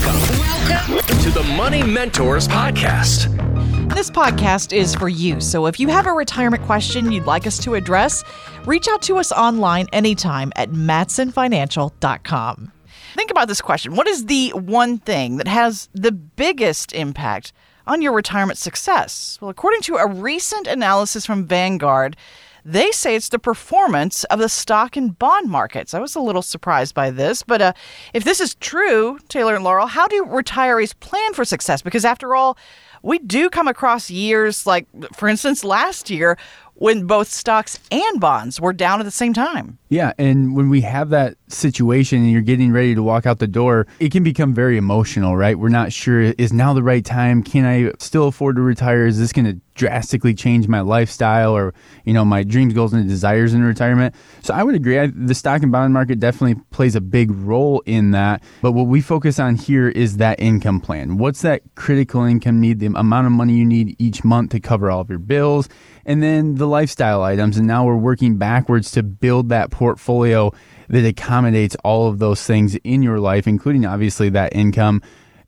Welcome, welcome to the Money Mentors Podcast. This podcast is for you. So if you have a retirement question you'd like us to address, reach out to us online anytime at mattsonfinancial.com. Think about this question What is the one thing that has the biggest impact on your retirement success? Well, according to a recent analysis from Vanguard, they say it's the performance of the stock and bond markets. I was a little surprised by this, but uh, if this is true, Taylor and Laurel, how do retirees plan for success? Because after all, we do come across years like, for instance, last year when both stocks and bonds were down at the same time. Yeah, and when we have that situation and you're getting ready to walk out the door, it can become very emotional, right? We're not sure is now the right time? Can I still afford to retire? Is this going to drastically change my lifestyle or, you know, my dreams, goals and desires in retirement? So I would agree I, the stock and bond market definitely plays a big role in that, but what we focus on here is that income plan. What's that critical income need, the amount of money you need each month to cover all of your bills, and then the lifestyle items and now we're working backwards to build that portfolio that accommodates all of those things in your life, including obviously that income.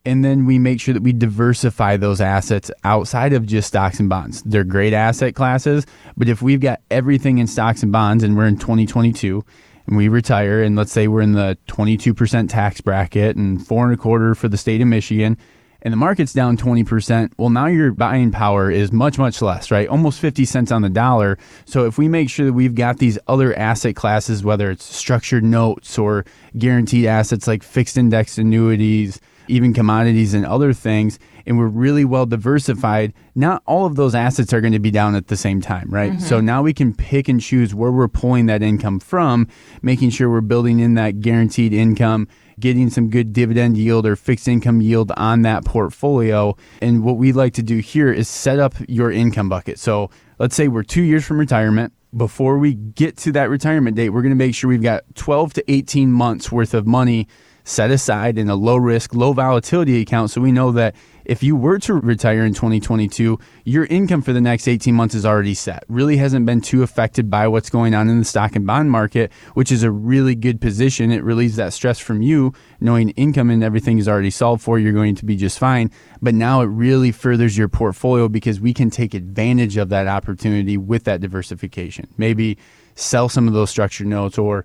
And then we make sure that we diversify those assets outside of just stocks and bonds. They're great asset classes, but if we've got everything in stocks and bonds and we're in 2022 and we retire, and let's say we're in the 22% tax bracket and four and a quarter for the state of Michigan, and the market's down 20%, well, now your buying power is much, much less, right? Almost 50 cents on the dollar. So if we make sure that we've got these other asset classes, whether it's structured notes or guaranteed assets like fixed index annuities, even commodities and other things, and we're really well diversified, not all of those assets are going to be down at the same time, right? Mm-hmm. So now we can pick and choose where we're pulling that income from, making sure we're building in that guaranteed income getting some good dividend yield or fixed income yield on that portfolio. And what we like to do here is set up your income bucket. So let's say we're two years from retirement. Before we get to that retirement date, we're going to make sure we've got 12 to 18 months worth of money set aside in a low risk, low volatility account. So we know that if you were to retire in 2022, your income for the next 18 months is already set. Really hasn't been too affected by what's going on in the stock and bond market, which is a really good position. It relieves that stress from you, knowing income and everything is already solved for. You're going to be just fine. But now it really furthers your portfolio because we can take advantage of that opportunity with that diversification. Maybe sell some of those structured notes or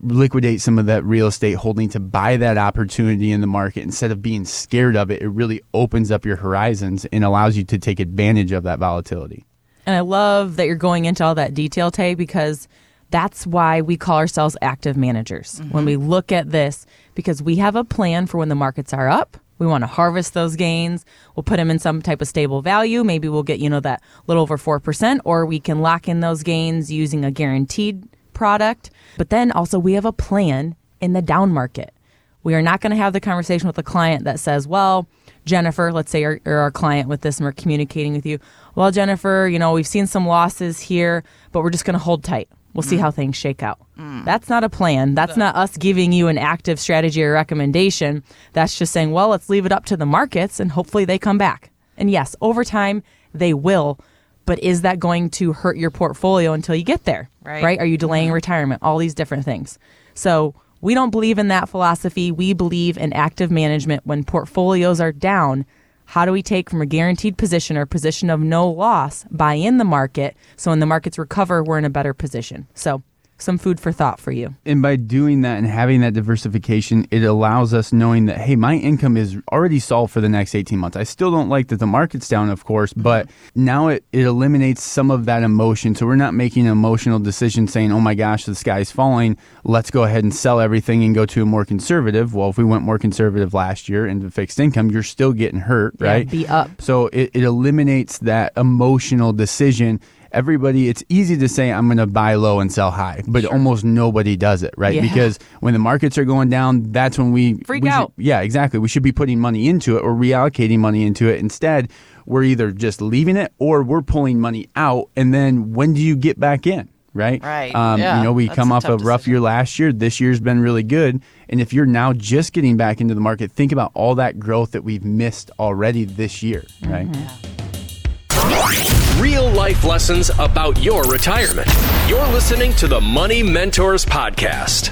liquidate some of that real estate holding to buy that opportunity in the market instead of being scared of it it really opens up your horizons and allows you to take advantage of that volatility and i love that you're going into all that detail tay because that's why we call ourselves active managers mm-hmm. when we look at this because we have a plan for when the markets are up we want to harvest those gains. We'll put them in some type of stable value. Maybe we'll get, you know, that little over 4%, or we can lock in those gains using a guaranteed product. But then also, we have a plan in the down market. We are not going to have the conversation with a client that says, well, Jennifer, let's say you're, you're, our client with this and we're communicating with you. Well, Jennifer, you know, we've seen some losses here, but we're just going to hold tight. We'll mm. see how things shake out. Mm. That's not a plan. That's not us giving you an active strategy or recommendation. That's just saying, well, let's leave it up to the markets and hopefully they come back. And yes, over time, they will but is that going to hurt your portfolio until you get there? Right. right? Are you delaying mm-hmm. retirement? All these different things. So we don't believe in that philosophy. We believe in active management when portfolios are down. How do we take from a guaranteed position or position of no loss, buy in the market, so when the markets recover, we're in a better position? So some food for thought for you. And by doing that and having that diversification, it allows us knowing that, hey, my income is already solved for the next 18 months. I still don't like that the market's down, of course, mm-hmm. but now it, it eliminates some of that emotion. So we're not making an emotional decision saying, oh my gosh, the sky's falling. Let's go ahead and sell everything and go to a more conservative. Well, if we went more conservative last year into fixed income, you're still getting hurt, right? Yeah, be up. So it, it eliminates that emotional decision everybody it's easy to say i'm going to buy low and sell high but sure. almost nobody does it right yeah. because when the markets are going down that's when we freak we out should, yeah exactly we should be putting money into it or reallocating money into it instead we're either just leaving it or we're pulling money out and then when do you get back in right? Right. Um, yeah, you know, we come off a, a rough decision. year last year. This year's been really good. And if you're now just getting back into the market, think about all that growth that we've missed already this year, right? Mm-hmm real life lessons about your retirement. You're listening to the Money Mentors Podcast.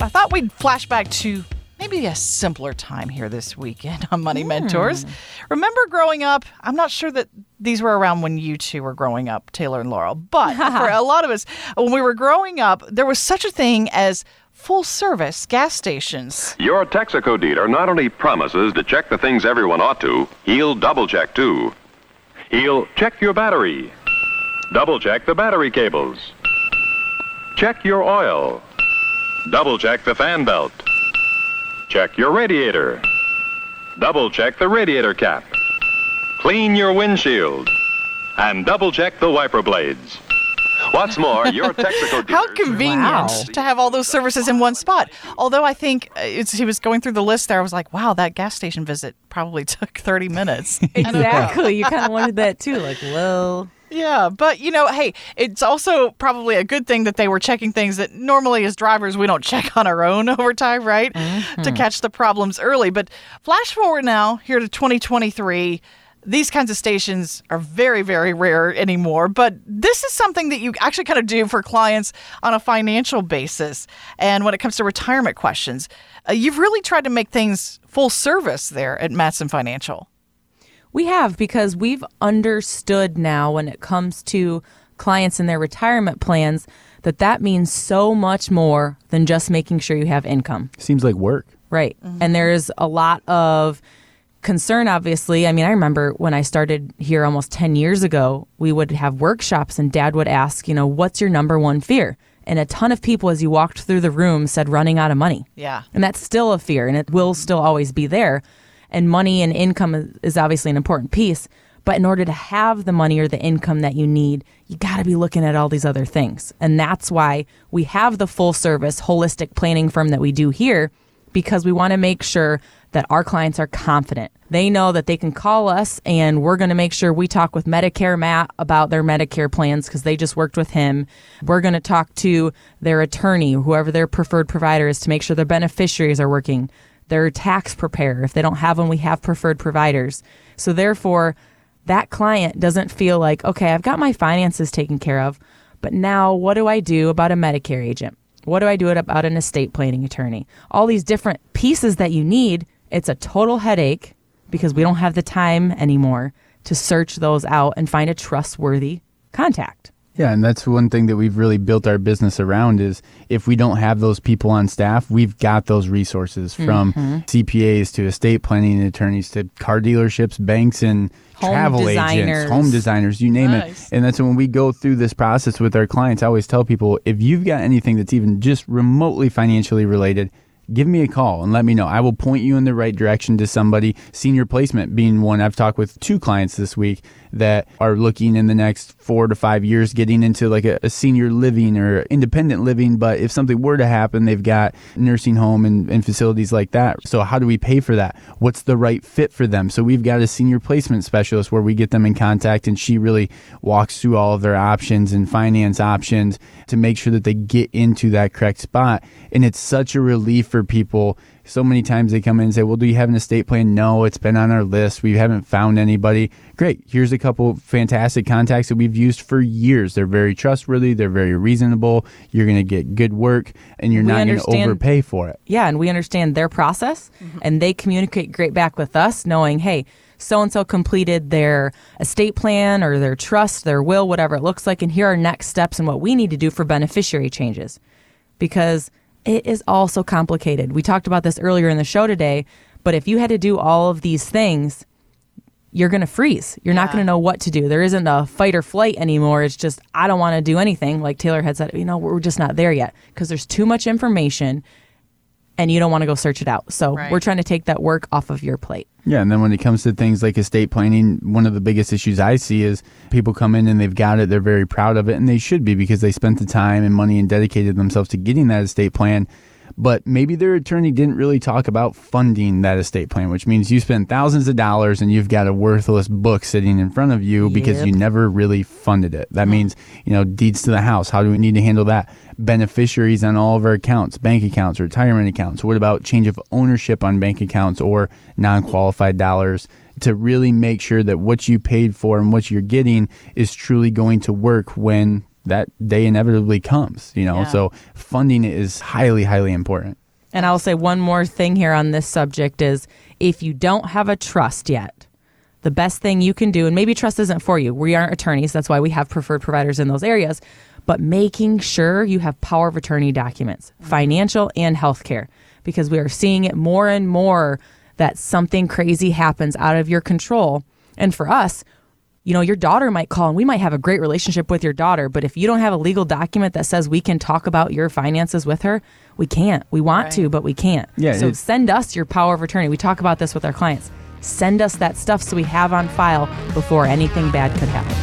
I thought we'd flash back to maybe a simpler time here this weekend on Money hmm. Mentors. Remember growing up? I'm not sure that these were around when you two were growing up, Taylor and Laurel, but for a lot of us, when we were growing up, there was such a thing as full service gas stations. Your Texaco dealer not only promises to check the things everyone ought to, he'll double check too. He'll check your battery, double check the battery cables, check your oil, double check the fan belt, check your radiator, double check the radiator cap, clean your windshield, and double check the wiper blades. What's more, your Texaco dealers... How convenient Wow. to have all those services in one spot. Although I think uh, it's, he was going through the list there, I was like, wow, that gas station visit probably took 30 minutes. Exactly. you kind of wanted that too. Like, well, Yeah, but you know, hey, it's also probably a good thing that they were checking things that normally as drivers we don't check on our own over time, right? To catch the problems early. But flash forward now here to 2023. These kinds of stations are very, very rare anymore, but this is something that you actually kind of do for clients on a financial basis. And when it comes to retirement questions, uh, you've really tried to make things full service there at Mattson Financial. We have because we've understood now when it comes to clients and their retirement plans that that means so much more than just making sure you have income. Seems like work. Right. And there's a lot of concern, obviously. I mean, I remember when I started here almost 10 years ago, we would have workshops and dad would ask, you know, what's your number one fear? And a ton of people, as you walked through the room, said running out of money. Yeah. And that's still a fear and it will still always be there. And money and income is- obviously an important piece. But in order to have the money or the income that you need, you got to be looking at all these other things. And that's why we have the full service holistic planning firm that we do here because we want to make sure that our clients are confident. They know that they can call us and we're going to make sure we talk with Medicare Matt about their Medicare plans because they just worked with him. We're going to talk to their attorney, whoever their preferred provider is, to make sure their beneficiaries are working. Their tax preparer. If they don't have one, we have preferred providers. So therefore, that client doesn't feel like, okay, I've got my finances taken care of, but now what do I do about a Medicare agent? What do I do about an estate planning attorney? All these different pieces that you need, it's a total headache because we don't have the time anymore to search those out and find a trustworthy contact. Yeah, and that's one thing that we've really built our business around is if we don't have those people on staff, we've got those resources from Mm-hmm. CPAs to estate planning attorneys to car dealerships, banks and Home travel designers. agents, home designers, you name Nice. it. And that's when we go through this process with our clients, I always tell people if you've got anything that's even just remotely financially related, give me a call and let me know. I will point you in the right direction to somebody. Senior placement being one. I've talked with two clients this week that are looking in the next four to five years getting into like a, a senior living or independent living. But if something were to happen, they've got nursing home and, and facilities like that. So how do we pay for that? What's the right fit for them? So we've got a senior placement specialist where we get them in contact and she really walks through all of their options and finance options to make sure that they get into that correct spot. And it's such a relief for people. So many times they come in and say, Well, do you have an estate plan? No, it's been on our list. We haven't found anybody. Great. Here's a couple fantastic contacts that we've used for years. They're very trustworthy, they're very reasonable. You're going to get good work and you're We not going to overpay for it. Yeah, and we understand their process mm-hmm. and they communicate great back with us, knowing, hey, so and so completed their estate plan or their trust, their will, whatever it looks like, and here are next steps and what we need to do for beneficiary changes. Because it is all so complicated. We talked about this earlier in the show today, but if you had to do all of these things, you're going to freeze. You're not going to know what to do. There isn't a fight or flight anymore. It's just, I don't want to do anything. Like Taylor had said, you know, we're just not there yet because there's too much information and you don't want to go search it out. So Right. we're trying to take that work off of your plate. Yeah, and then when it comes to things like estate planning, one of the biggest issues I see is people come in and they've got it, they're very proud of it, and they should be because they spent the time and money and dedicated themselves to getting that estate plan. But maybe their attorney didn't really talk about funding that estate plan, which means you spend thousands of dollars and you've got a worthless book sitting in front of you because you never really funded it. That mm. means, you know, deeds to the house. How do we need to handle that? Beneficiaries on all of our accounts, bank accounts, retirement accounts. What about change of ownership on bank accounts or non qualified dollars? To really make sure that what you paid for and what you're getting is truly going to work when that day inevitably comes, you know? Yeah. So funding is highly, highly important. And I'll say one more thing here on this subject is if you don't have a trust yet, the best thing you can do, and maybe trust isn't for you. We aren't attorneys, that's why we have preferred providers in those areas, but making sure you have power of attorney documents, mm-hmm. financial and healthcare, because we are seeing it more and more that something crazy happens out of your control. And for us, you know, your daughter might call and we might have a great relationship with your daughter, but if you don't have a legal document that says we can talk about your finances with her, we can't. We want Right. to, but we can't. Yeah, So send us your power of attorney. We talk about this with our clients. Send us that stuff so we have on file before anything bad could happen.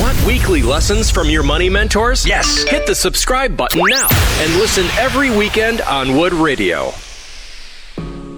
Want weekly lessons from your money mentors? Yes. Hit the subscribe button now and listen every weekend on Wood Radio.